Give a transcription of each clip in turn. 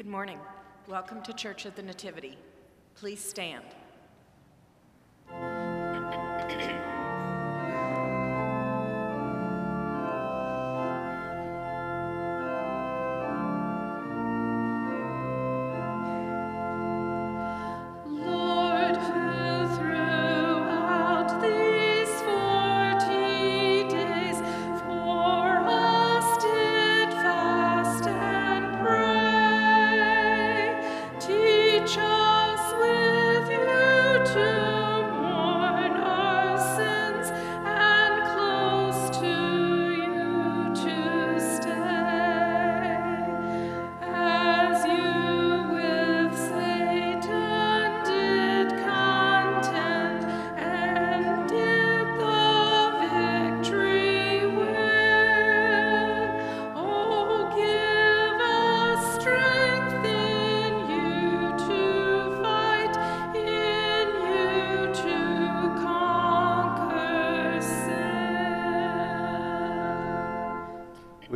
Good morning. Welcome to Church of the Nativity. Please stand.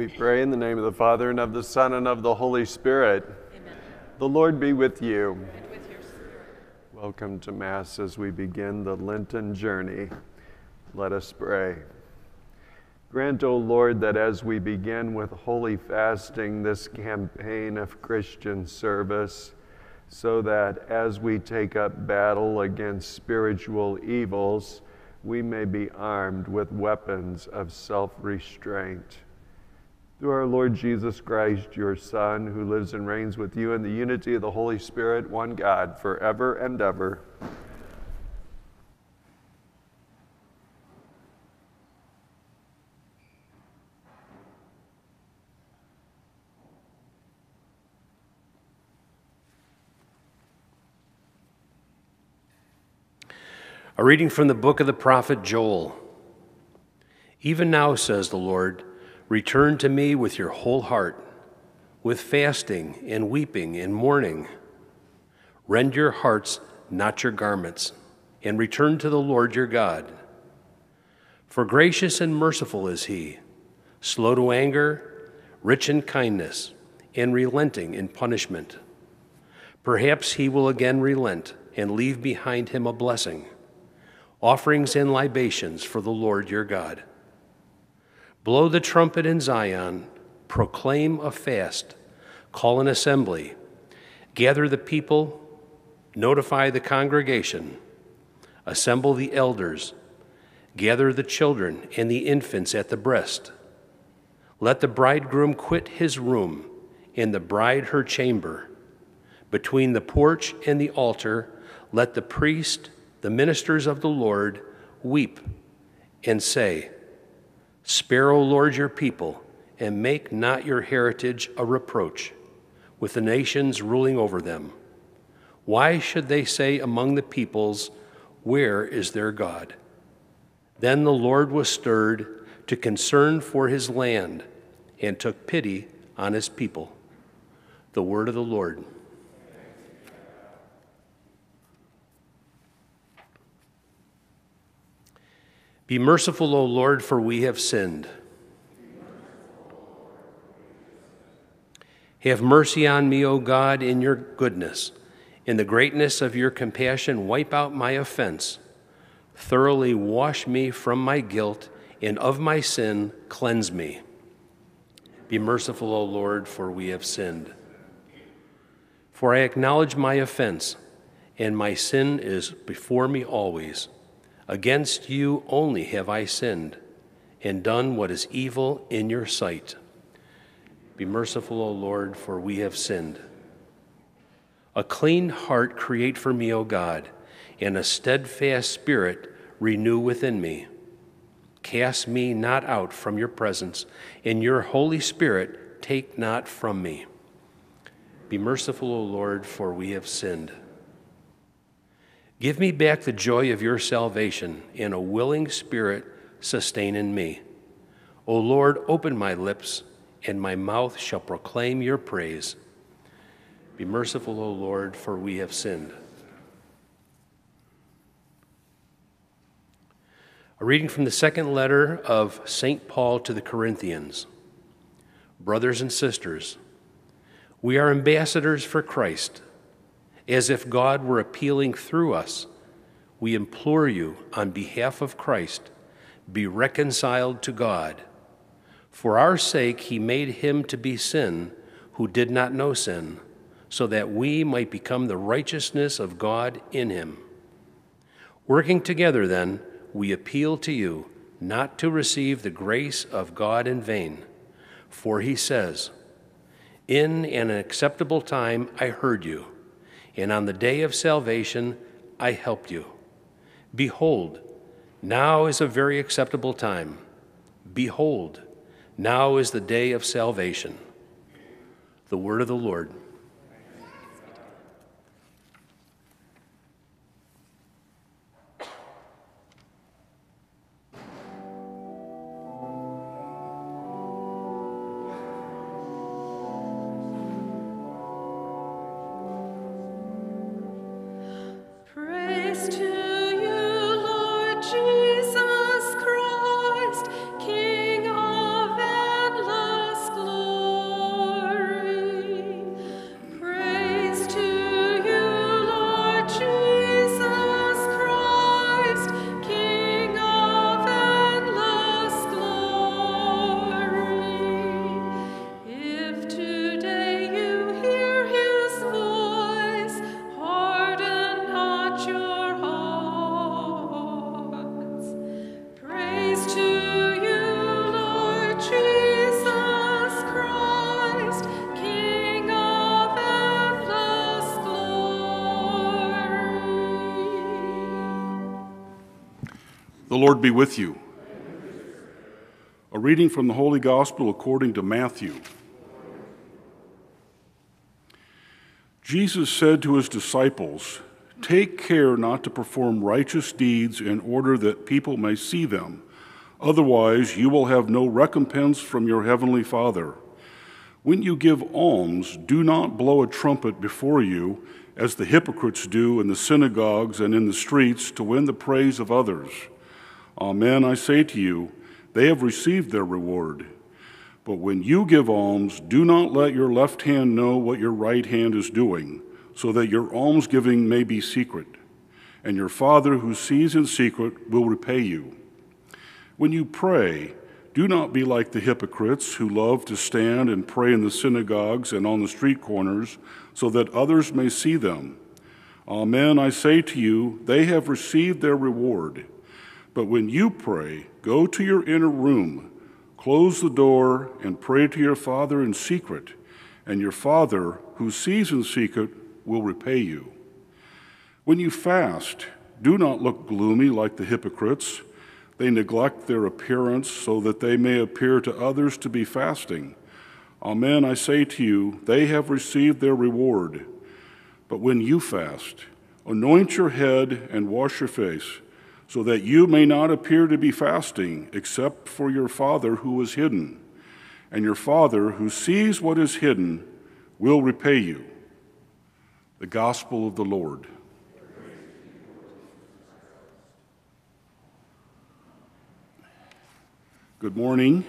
We pray in the name of the Father, and of the Son, and of the Holy Spirit. Amen. The Lord be with you. And with your spirit. Welcome to Mass as we begin the Lenten journey. Let us pray. Grant, O Lord, that as we begin with holy fasting this campaign of Christian service, so that as we take up battle against spiritual evils, we may be armed with weapons of self restraint. Through our Lord Jesus Christ, your Son, who lives and reigns with you in the unity of the Holy Spirit, one God, forever and ever. A reading from the book of the prophet Joel. Even now, says the Lord, return to me with your whole heart, with fasting and weeping and mourning. Rend your hearts, not your garments, and return to the Lord your God. For gracious and merciful is he, slow to anger, rich in kindness, and relenting in punishment. Perhaps he will again relent and leave behind him a blessing offerings and libations for the Lord your God. Blow the trumpet in Zion, proclaim a fast, call an assembly, gather the people, notify the congregation, assemble the elders, gather the children and the infants at the breast. Let the bridegroom quit his room, and the bride her chamber. Between the porch and the altar, let the priest the ministers of the Lord weep and say, Spare, O Lord, your people, and make not your heritage a reproach with the nations ruling over them. Why should they say among the peoples, Where is their God? Then the Lord was stirred to concern for his land and took pity on his people. The word of the Lord. Be merciful, O Lord, for we have sinned. Have mercy on me, O God, in your goodness. In the greatness of your compassion, wipe out my offense. Thoroughly wash me from my guilt, and of my sin, cleanse me. Be merciful, O Lord, for we have sinned. For I acknowledge my offense, and my sin is before me always. Against you only have I sinned and done what is evil in your sight. Be merciful, O Lord, for we have sinned. A clean heart create for me, O God, and a steadfast spirit renew within me. Cast me not out from your presence, and your Holy Spirit take not from me. Be merciful, O Lord, for we have sinned. Give me back the joy of your salvation, in a willing spirit sustain in me. O Lord, open my lips, and my mouth shall proclaim your praise. Be merciful, O Lord, for we have sinned. A reading from the second letter of St. Paul to the Corinthians. Brothers and sisters, We are ambassadors for Christ. As if God were appealing through us, we implore you on behalf of Christ be reconciled to God. For our sake, he made him to be sin who did not know sin, so that we might become the righteousness of God in him. Working together, then, we appeal to you not to receive the grace of God in vain. For he says, In an acceptable time I heard you, and on the day of salvation I helped you. Behold, now is a very acceptable time. Behold, now is the day of salvation. The word of the Lord. The Lord be with you. A reading from the Holy Gospel according to Matthew. Jesus said to his disciples, Take care not to perform righteous deeds in order that people may see them. Otherwise, you will have no recompense from your heavenly Father. When you give alms, do not blow a trumpet before you, as the hypocrites do in the synagogues and in the streets, to win the praise of others. Amen, I say to you, they have received their reward. But when you give alms, do not let your left hand know what your right hand is doing, so that your almsgiving may be secret. And your Father who sees in secret will repay you. When you pray, do not be like the hypocrites who love to stand and pray in the synagogues and on the street corners, so that others may see them. Amen, I say to you, they have received their reward. But when you pray, go to your inner room, close the door, and pray to your Father in secret, and your Father, who sees in secret, will repay you. When you fast, do not look gloomy like the hypocrites. They neglect their appearance so that they may appear to others to be fasting. Amen, I say to you, they have received their reward. But when you fast, anoint your head and wash your face so that you may not appear to be fasting, except for your Father who is hidden. And your Father who sees what is hidden will repay you. The Gospel of the Lord. Good morning.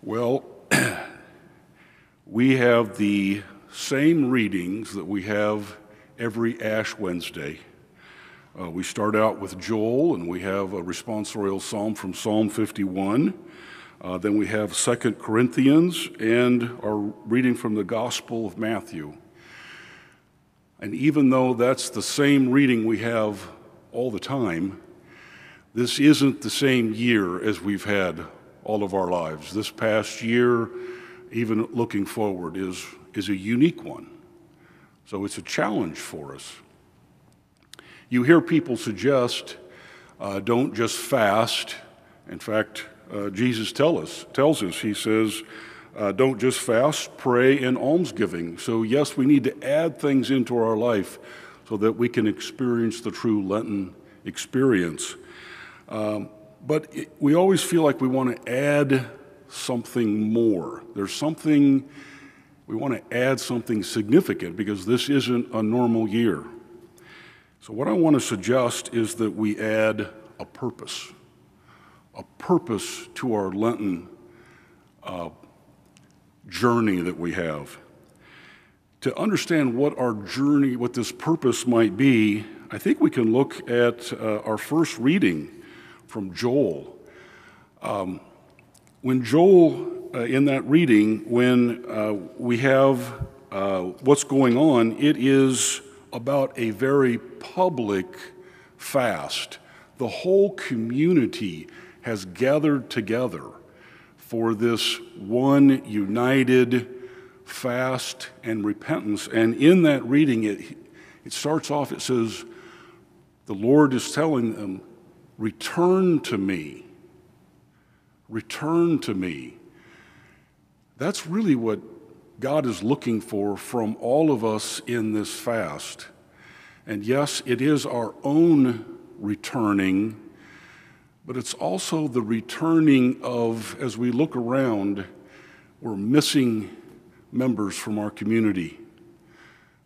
Well, we have the same readings that we have every Ash Wednesday. Uh, we start out with Joel, and we have a responsorial psalm from Psalm 51. Uh, then we have Second Corinthians and our reading from the Gospel of Matthew. And even though that's the same reading we have all the time, this isn't the same year as we've had all of our lives. This past year, even looking forward, is, is a unique one. So it's a challenge for us. You hear people suggest uh, don't just fast. In fact, uh, Jesus tell us, tells us, he says, uh, don't just fast, pray and almsgiving. So, yes, we need to add things into our life so that we can experience the true Lenten experience. Um, but it, we always feel like we want to add something more. There's something, we want to add something significant because this isn't a normal year. So, what I want to suggest is that we add a purpose, a purpose to our Lenten uh, journey that we have. To understand what our journey, what this purpose might be, I think we can look at uh, our first reading from Joel. Um, when Joel, uh, in that reading, when uh, we have uh, what's going on, it is about a very public fast. The whole community has gathered together for this one united fast and repentance. And in that reading, it, it starts off, it says, The Lord is telling them, Return to me. Return to me. That's really what God is looking for from all of us in this fast. And yes, it is our own returning, but it's also the returning of, as we look around, we're missing members from our community.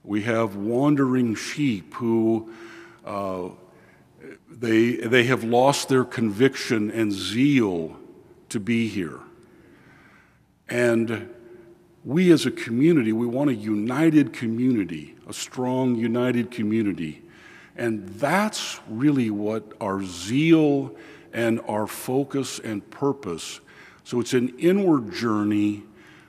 We have wandering sheep who uh, they, they have lost their conviction and zeal to be here. And we as a community, we want a united community, a strong, united community. And that's really what our zeal and our focus and purpose. So it's an inward journey,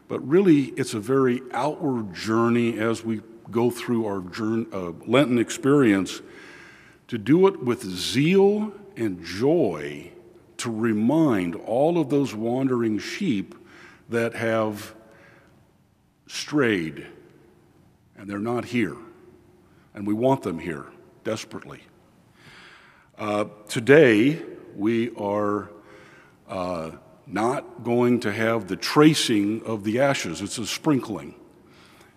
but really it's a very outward journey as we go through our journey, uh, Lenten experience to do it with zeal and joy to remind all of those wandering sheep that have strayed and they're not here. And we want them here desperately. Uh, today, we are uh, not going to have the tracing of the ashes, it's a sprinkling.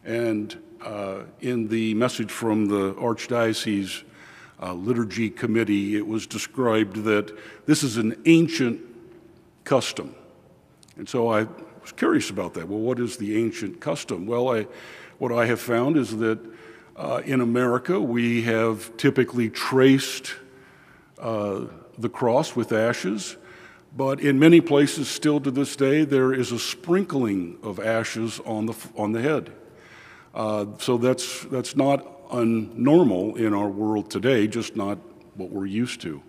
And uh, in the message from the Archdiocese uh, Liturgy Committee, it was described that this is an ancient custom. And so I was curious about that. Well, what is the ancient custom? Well, I, what I have found is that uh, in America, we have typically traced uh, the cross with ashes, but in many places, still to this day, there is a sprinkling of ashes on the, on the head. Uh, so that's, that's not unnormal in our world today, just not what we're used to.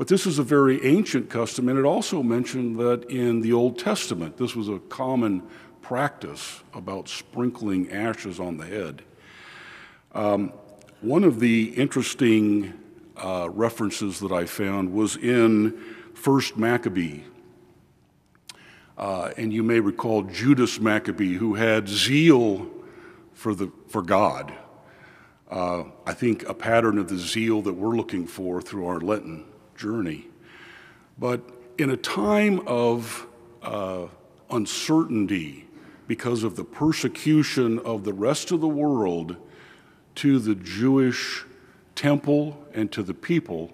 But this is a very ancient custom, and it also mentioned that in the Old Testament, this was a common practice about sprinkling ashes on the head. Um, one of the interesting uh, references that I found was in First Maccabee. Uh, and you may recall Judas Maccabee, who had zeal for, the, for God. Uh, I think a pattern of the zeal that we're looking for through our Lenten journey. But in a time of uh, uncertainty because of the persecution of the rest of the world to the Jewish temple and to the people,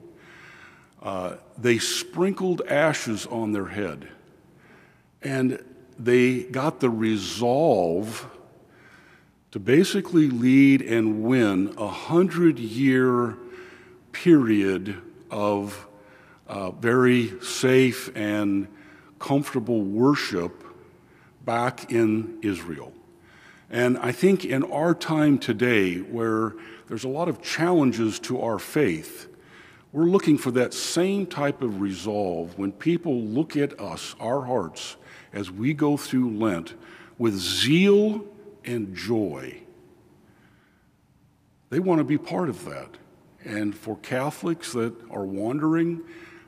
uh, they sprinkled ashes on their head. And they got the resolve to basically lead and win a hundred year period of uh, very safe and comfortable worship back in Israel. And I think in our time today, where there's a lot of challenges to our faith, we're looking for that same type of resolve when people look at us, our hearts, as we go through Lent with zeal and joy. They want to be part of that. And for Catholics that are wandering,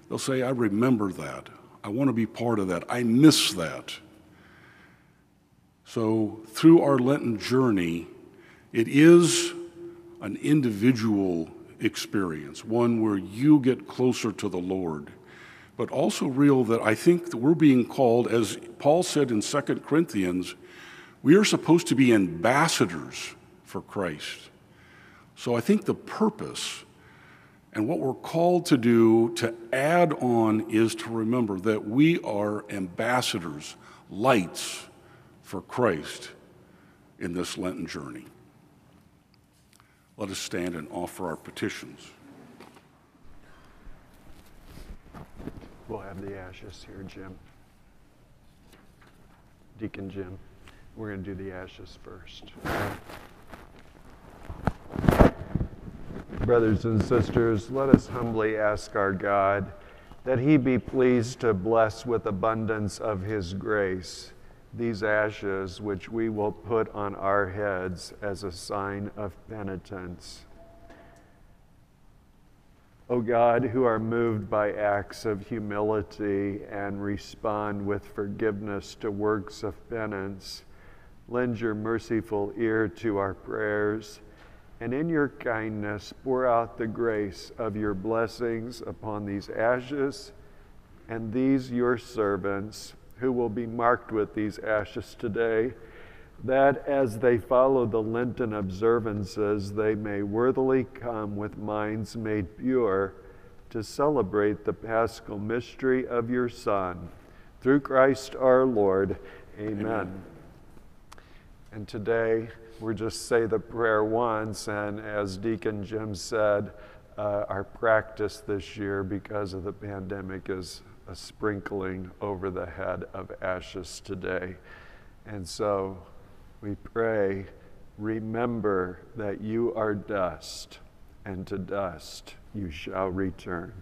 They'll say, I remember that. I want to be part of that. I miss that. So, through our Lenten journey, it is an individual experience, one where you get closer to the Lord, but also real that I think that we're being called, as Paul said in 2 Corinthians, we are supposed to be ambassadors for Christ. So I think the purpose and what we're called to do to add on is to remember that we are ambassadors, lights for Christ in this Lenten journey. Let us stand and offer our petitions. We'll have the ashes here, Jim. Deacon Jim. We're going to do the ashes first. Brothers and sisters, let us humbly ask our God that He be pleased to bless with abundance of His grace these ashes which we will put on our heads as a sign of penitence. O God, who are moved by acts of humility and respond with forgiveness to works of penance, lend your merciful ear to our prayers and in your kindness pour out the grace of your blessings upon these ashes and these your servants who will be marked with these ashes today, that as they follow the Lenten observances, they may worthily come with minds made pure to celebrate the paschal mystery of your Son. Through Christ our Lord. Amen. Amen. And today, we just say the prayer once, and as Deacon Jim said, uh, our practice this year because of the pandemic is a sprinkling over the head of ashes today. And so we pray, remember that you are dust, and to dust you shall return.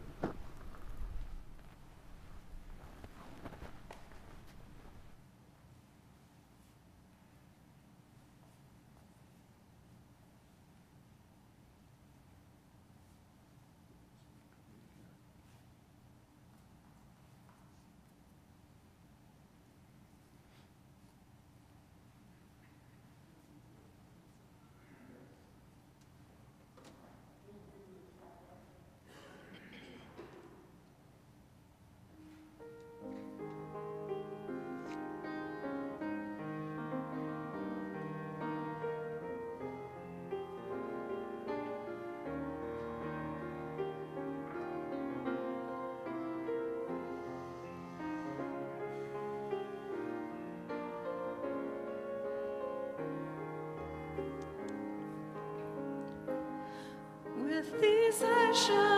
Ashes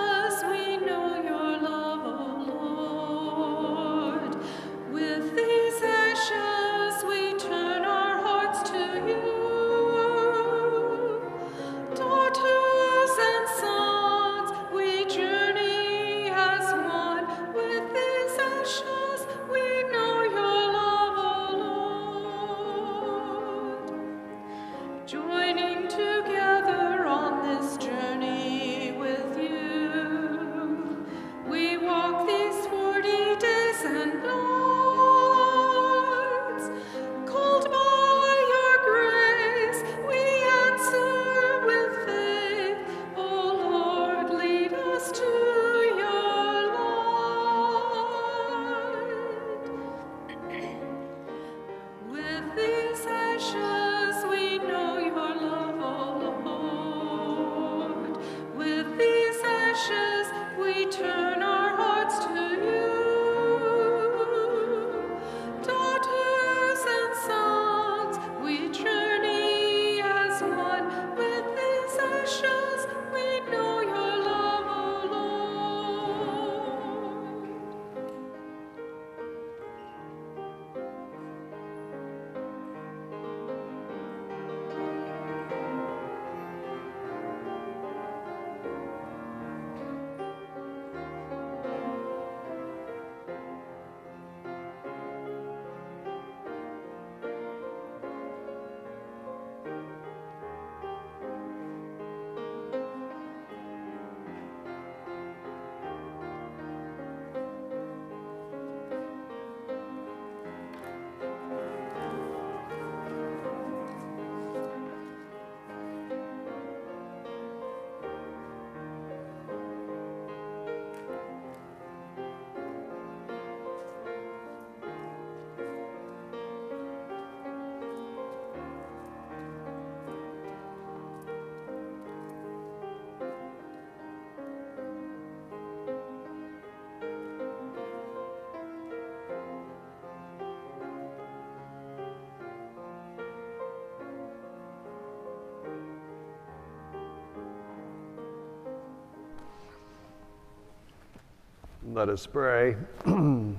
Let us pray.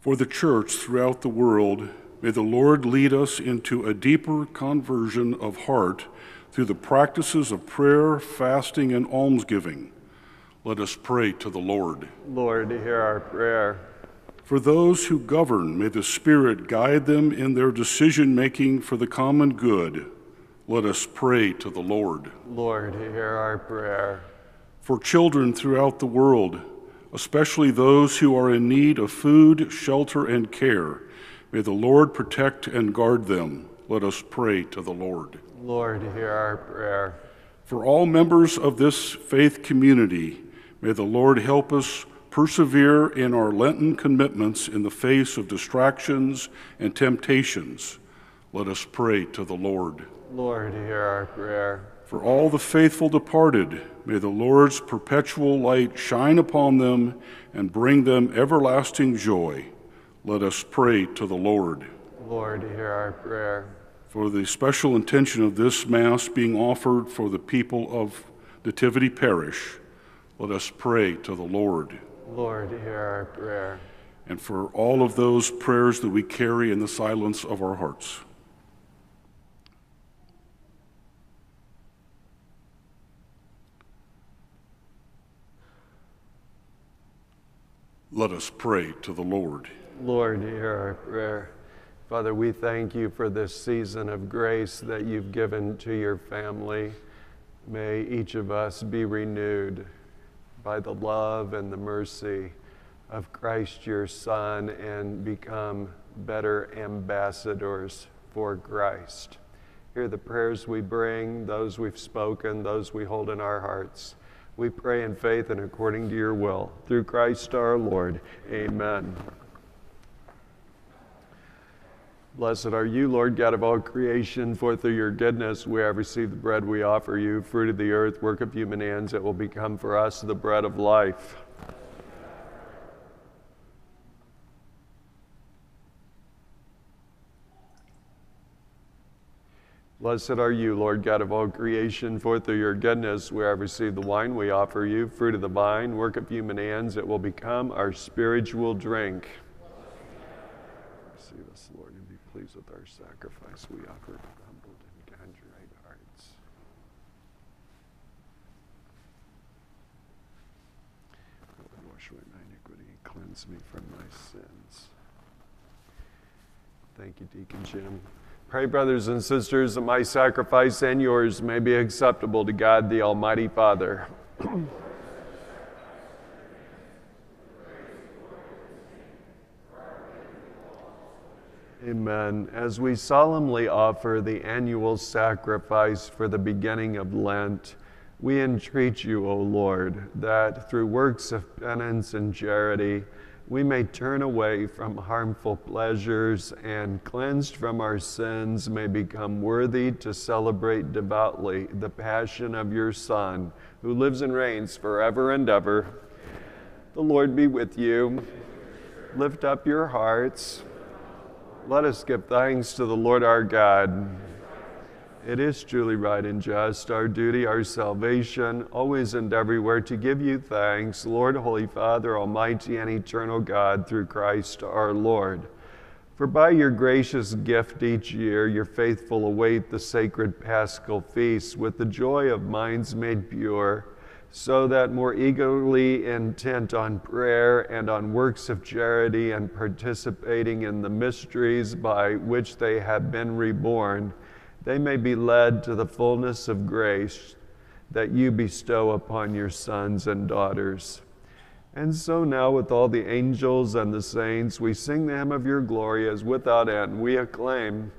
For the church throughout the world, may the Lord lead us into a deeper conversion of heart through the practices of prayer, fasting, and almsgiving. Let us pray to the Lord. Lord, hear our prayer. For those who govern, may the Spirit guide them in their decision making for the common good. Let us pray to the Lord. Lord, hear our prayer. For children throughout the world, especially those who are in need of food, shelter, and care, may the Lord protect and guard them. Let us pray to the Lord. Lord, hear our prayer. For all members of this faith community, may the Lord help us persevere in our Lenten commitments in the face of distractions and temptations. Let us pray to the Lord. Lord, hear our prayer. For all the faithful departed, may the Lord's perpetual light shine upon them and bring them everlasting joy. Let us pray to the Lord. Lord, hear our prayer. For the special intention of this Mass being offered for the people of Nativity Parish, let us pray to the Lord. Lord, hear our prayer. And for all of those prayers that we carry in the silence of our hearts. Let us pray to the Lord. Lord, hear our prayer. Father, we thank you for this season of grace that you've given to your family. May each of us be renewed by the love and the mercy of Christ your Son and become better ambassadors for Christ. Hear the prayers we bring, those we've spoken, those we hold in our hearts. We pray in faith and according to your will. Through Christ our Lord. Amen. Blessed are you, Lord God of all creation, for through your goodness we have received the bread we offer you, fruit of the earth, work of human hands, that will become for us the bread of life. Blessed are you, Lord God of all creation, for through your goodness we have received the wine we offer you, fruit of the vine, work of human hands, it will become our spiritual drink. Receive us, Lord, and be pleased with our sacrifice we offer with humbled and contrite hearts. Wash away my iniquity and cleanse me from my sins. Thank you, Deacon Jim. Pray, brothers and sisters, that my sacrifice and yours may be acceptable to God the Almighty Father. Amen. As we solemnly offer the annual sacrifice for the beginning of Lent, we entreat you, O Lord, that through works of penance and charity, we may turn away from harmful pleasures and, cleansed from our sins, may become worthy to celebrate devoutly the passion of your Son, who lives and reigns forever and ever. The Lord be with you. Lift up your hearts. Let us give thanks to the Lord our God. It is truly right and just, our duty, our salvation, always and everywhere to give you thanks, Lord, Holy Father, Almighty and eternal God, through Christ our Lord. For by your gracious gift each year, your faithful await the sacred paschal feast with the joy of minds made pure, so that more eagerly intent on prayer and on works of charity and participating in the mysteries by which they have been reborn, they may be led to the fullness of grace that you bestow upon your sons and daughters. And so now, with all the angels and the saints, we sing the hymn of your glory as without end we acclaim,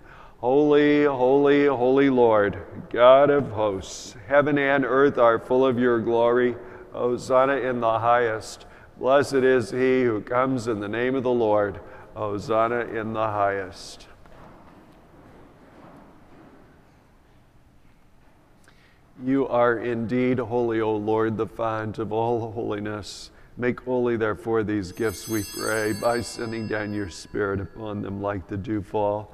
Holy, holy, holy Lord, God of hosts, heaven and earth are full of your glory. Hosanna in the highest. Blessed is he who comes in the name of the Lord. Hosanna in the highest. You are indeed holy, O Lord, the fount of all holiness. Make holy, therefore, these gifts, we pray, by sending down your Spirit upon them like the dewfall,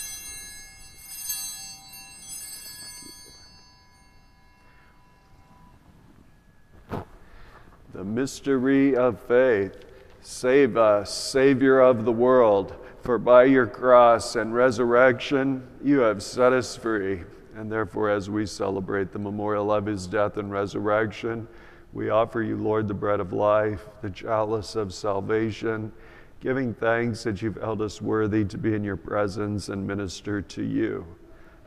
Mystery of faith. Save us, Savior of the world, for by your cross and resurrection you have set us free. And therefore, as we celebrate the memorial of his death and resurrection, we offer you, Lord, the bread of life, the chalice of salvation, giving thanks that you've held us worthy to be in your presence and minister to you.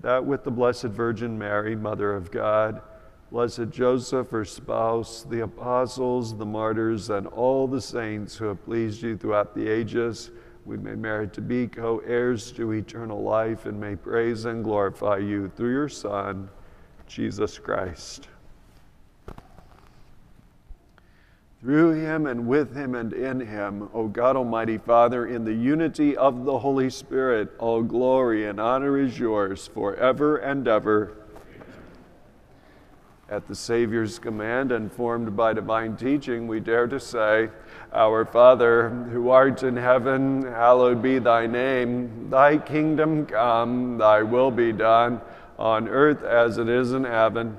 that with the Blessed Virgin Mary, Mother of God, Blessed Joseph, her spouse, the apostles, the martyrs, and all the saints who have pleased you throughout the ages, we may merit to be co heirs to eternal life and may praise and glorify you through your Son, Jesus Christ. Through him and with him and in him, O God Almighty Father, in the unity of the Holy Spirit, all glory and honor is yours forever and ever. At the Savior's command and formed by divine teaching, we dare to say, Our Father, who art in heaven, hallowed be thy name. Thy kingdom come, thy will be done, on earth as it is in heaven.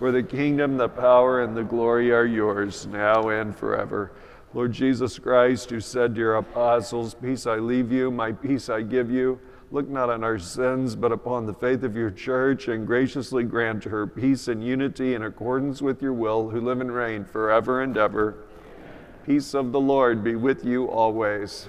For the kingdom, the power, and the glory are yours, now and forever. Lord Jesus Christ, who said to your apostles, Peace I leave you, my peace I give you, look not on our sins, but upon the faith of your church, and graciously grant her peace and unity in accordance with your will, who live and reign forever and ever. Peace of the Lord be with you always.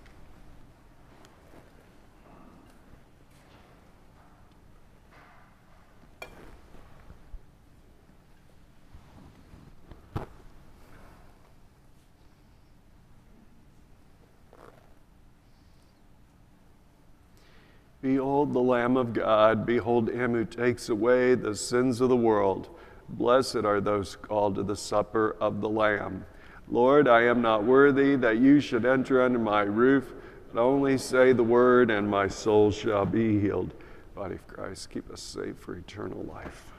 Behold the Lamb of God, behold him who takes away the sins of the world. Blessed are those called to the supper of the Lamb. Lord, I am not worthy that you should enter under my roof, but only say the word, and my soul shall be healed. Body of Christ, keep us safe for eternal life.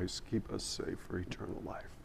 Christ, keep us safe for eternal life.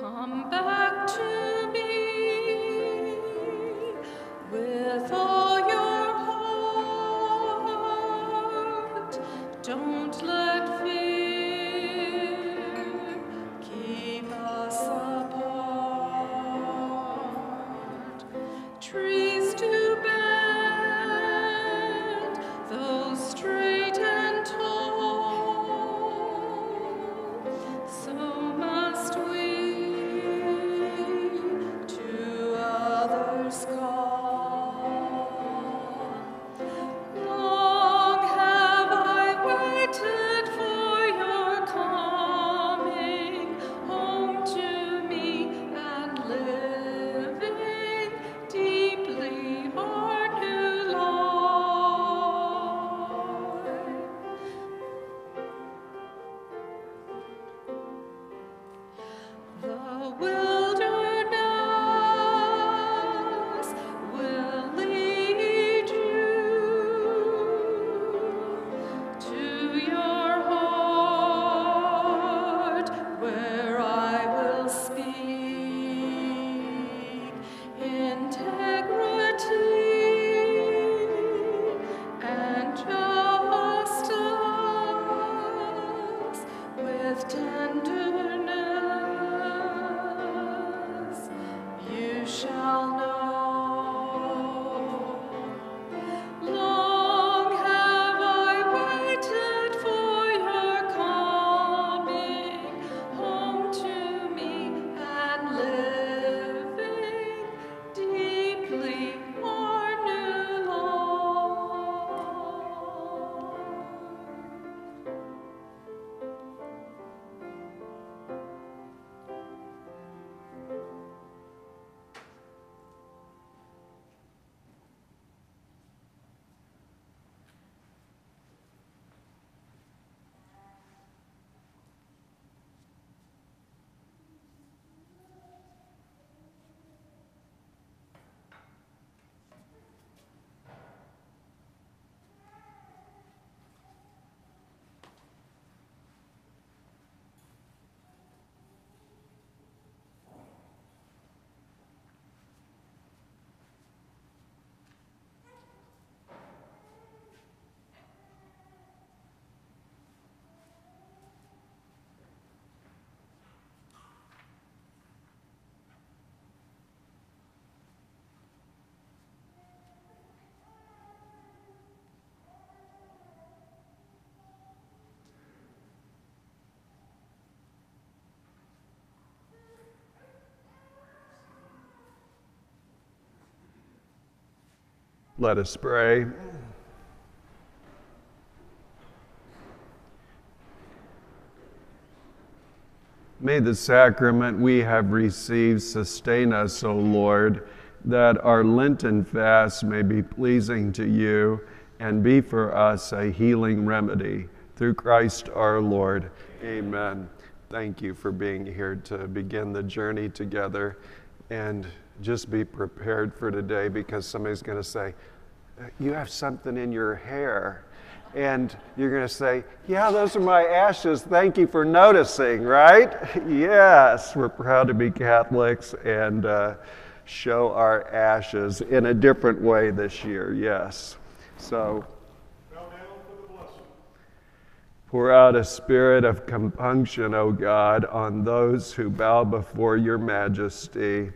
Come back to The Let us pray. May the sacrament we have received sustain us, O Lord, that our Lenten fast may be pleasing to you and be for us a healing remedy. Through Christ our Lord. Amen. Thank you for being here to begin the journey together. And just be prepared for today because somebody's going to say, You have something in your hair. And you're going to say, Yeah, those are my ashes. Thank you for noticing, right? yes, we're proud to be Catholics and uh, show our ashes in a different way this year, yes. So, Pour out a spirit of compunction, O God, on those who bow before your majesty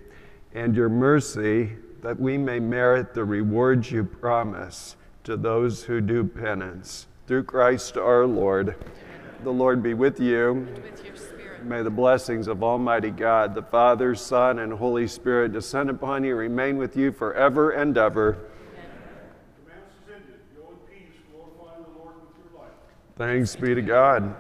and your mercy, that we may merit the rewards you promise to those who do penance. Through Christ our Lord. The Lord be with you. With your spirit. May the blessings of Almighty God, the Father, Son, and Holy Spirit descend upon you, remain with you forever and ever. The Mass is ended. Go in peace, glorifying the Lord with your life. Thanks be to God.